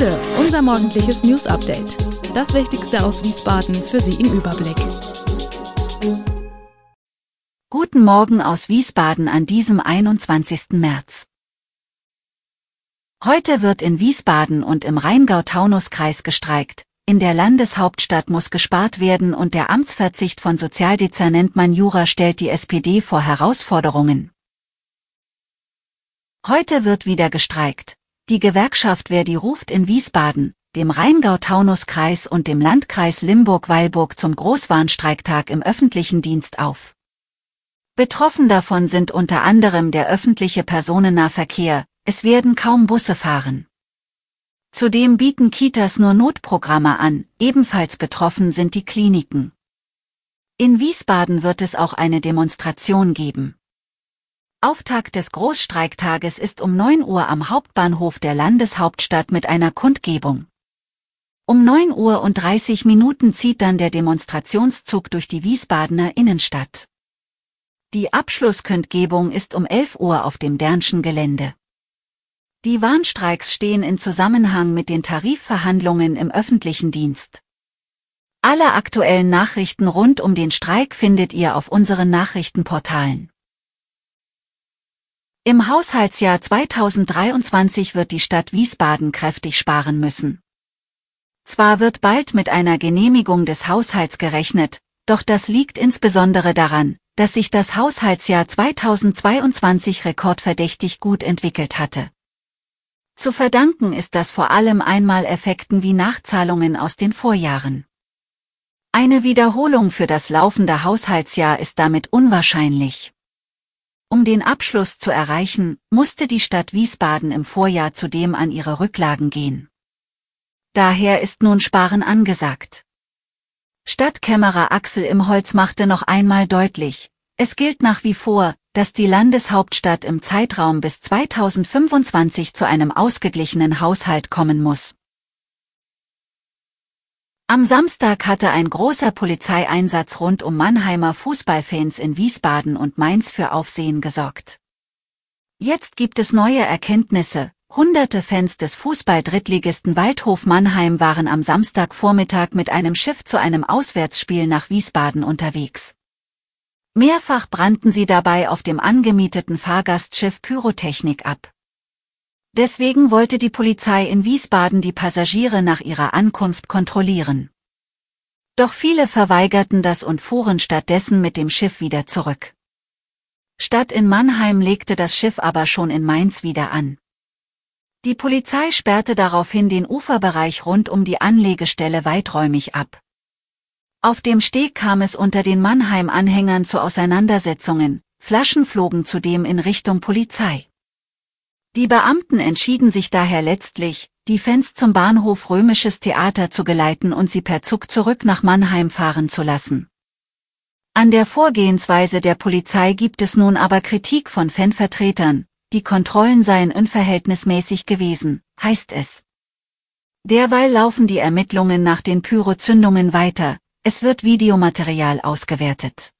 Bude, unser morgendliches News Update. Das Wichtigste aus Wiesbaden für Sie im Überblick. Guten Morgen aus Wiesbaden an diesem 21. März. Heute wird in Wiesbaden und im Rheingau-Taunus-Kreis gestreikt. In der Landeshauptstadt muss gespart werden und der Amtsverzicht von Sozialdezernent Manjura stellt die SPD vor Herausforderungen. Heute wird wieder gestreikt. Die Gewerkschaft Verdi ruft in Wiesbaden, dem Rheingau-Taunus-Kreis und dem Landkreis Limburg-Weilburg zum Großwarnstreiktag im öffentlichen Dienst auf. Betroffen davon sind unter anderem der öffentliche Personennahverkehr, es werden kaum Busse fahren. Zudem bieten Kitas nur Notprogramme an, ebenfalls betroffen sind die Kliniken. In Wiesbaden wird es auch eine Demonstration geben. Auftakt des Großstreiktages ist um 9 Uhr am Hauptbahnhof der Landeshauptstadt mit einer Kundgebung. Um 9 Uhr und 30 Minuten zieht dann der Demonstrationszug durch die Wiesbadener Innenstadt. Die Abschlusskundgebung ist um 11 Uhr auf dem Dernschen Gelände. Die Warnstreiks stehen in Zusammenhang mit den Tarifverhandlungen im öffentlichen Dienst. Alle aktuellen Nachrichten rund um den Streik findet ihr auf unseren Nachrichtenportalen. Im Haushaltsjahr 2023 wird die Stadt Wiesbaden kräftig sparen müssen. Zwar wird bald mit einer Genehmigung des Haushalts gerechnet, doch das liegt insbesondere daran, dass sich das Haushaltsjahr 2022 rekordverdächtig gut entwickelt hatte. Zu verdanken ist das vor allem einmal Effekten wie Nachzahlungen aus den Vorjahren. Eine Wiederholung für das laufende Haushaltsjahr ist damit unwahrscheinlich. Um den Abschluss zu erreichen, musste die Stadt Wiesbaden im Vorjahr zudem an ihre Rücklagen gehen. Daher ist nun Sparen angesagt. Stadtkämmerer Axel Imholz machte noch einmal deutlich, es gilt nach wie vor, dass die Landeshauptstadt im Zeitraum bis 2025 zu einem ausgeglichenen Haushalt kommen muss. Am Samstag hatte ein großer Polizeieinsatz rund um Mannheimer Fußballfans in Wiesbaden und Mainz für Aufsehen gesorgt. Jetzt gibt es neue Erkenntnisse. Hunderte Fans des Fußball-Drittligisten Waldhof Mannheim waren am Samstagvormittag mit einem Schiff zu einem Auswärtsspiel nach Wiesbaden unterwegs. Mehrfach brannten sie dabei auf dem angemieteten Fahrgastschiff Pyrotechnik ab. Deswegen wollte die Polizei in Wiesbaden die Passagiere nach ihrer Ankunft kontrollieren. Doch viele verweigerten das und fuhren stattdessen mit dem Schiff wieder zurück. Statt in Mannheim legte das Schiff aber schon in Mainz wieder an. Die Polizei sperrte daraufhin den Uferbereich rund um die Anlegestelle weiträumig ab. Auf dem Steg kam es unter den Mannheim-Anhängern zu Auseinandersetzungen, Flaschen flogen zudem in Richtung Polizei. Die Beamten entschieden sich daher letztlich, die Fans zum Bahnhof Römisches Theater zu geleiten und sie per Zug zurück nach Mannheim fahren zu lassen. An der Vorgehensweise der Polizei gibt es nun aber Kritik von Fanvertretern, die Kontrollen seien unverhältnismäßig gewesen, heißt es. Derweil laufen die Ermittlungen nach den Pyrozündungen weiter, es wird Videomaterial ausgewertet.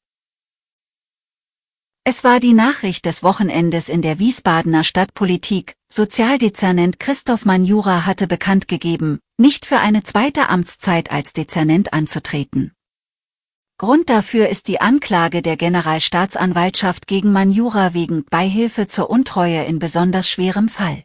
Es war die Nachricht des Wochenendes in der Wiesbadener Stadtpolitik. Sozialdezernent Christoph Manjura hatte bekannt gegeben, nicht für eine zweite Amtszeit als Dezernent anzutreten. Grund dafür ist die Anklage der Generalstaatsanwaltschaft gegen Manjura wegen Beihilfe zur Untreue in besonders schwerem Fall.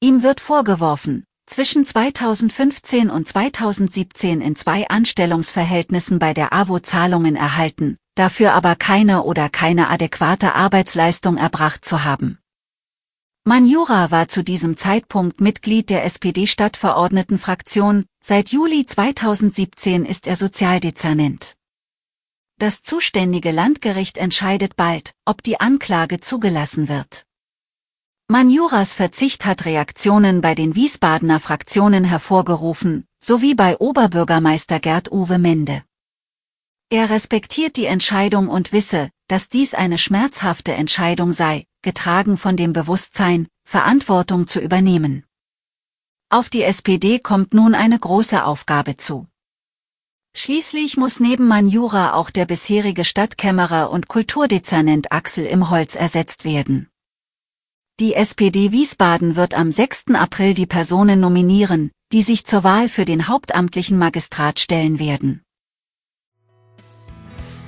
Ihm wird vorgeworfen, zwischen 2015 und 2017 in zwei Anstellungsverhältnissen bei der AWO Zahlungen erhalten, dafür aber keine oder keine adäquate Arbeitsleistung erbracht zu haben. Manjura war zu diesem Zeitpunkt Mitglied der SPD-Stadtverordnetenfraktion, seit Juli 2017 ist er Sozialdezernent. Das zuständige Landgericht entscheidet bald, ob die Anklage zugelassen wird. Manjuras Verzicht hat Reaktionen bei den Wiesbadener Fraktionen hervorgerufen, sowie bei Oberbürgermeister Gerd Uwe Mende. Er respektiert die Entscheidung und wisse, dass dies eine schmerzhafte Entscheidung sei, getragen von dem Bewusstsein, Verantwortung zu übernehmen. Auf die SPD kommt nun eine große Aufgabe zu. Schließlich muss neben Manjura auch der bisherige Stadtkämmerer und Kulturdezernent Axel Imholz ersetzt werden. Die SPD Wiesbaden wird am 6. April die Personen nominieren, die sich zur Wahl für den hauptamtlichen Magistrat stellen werden.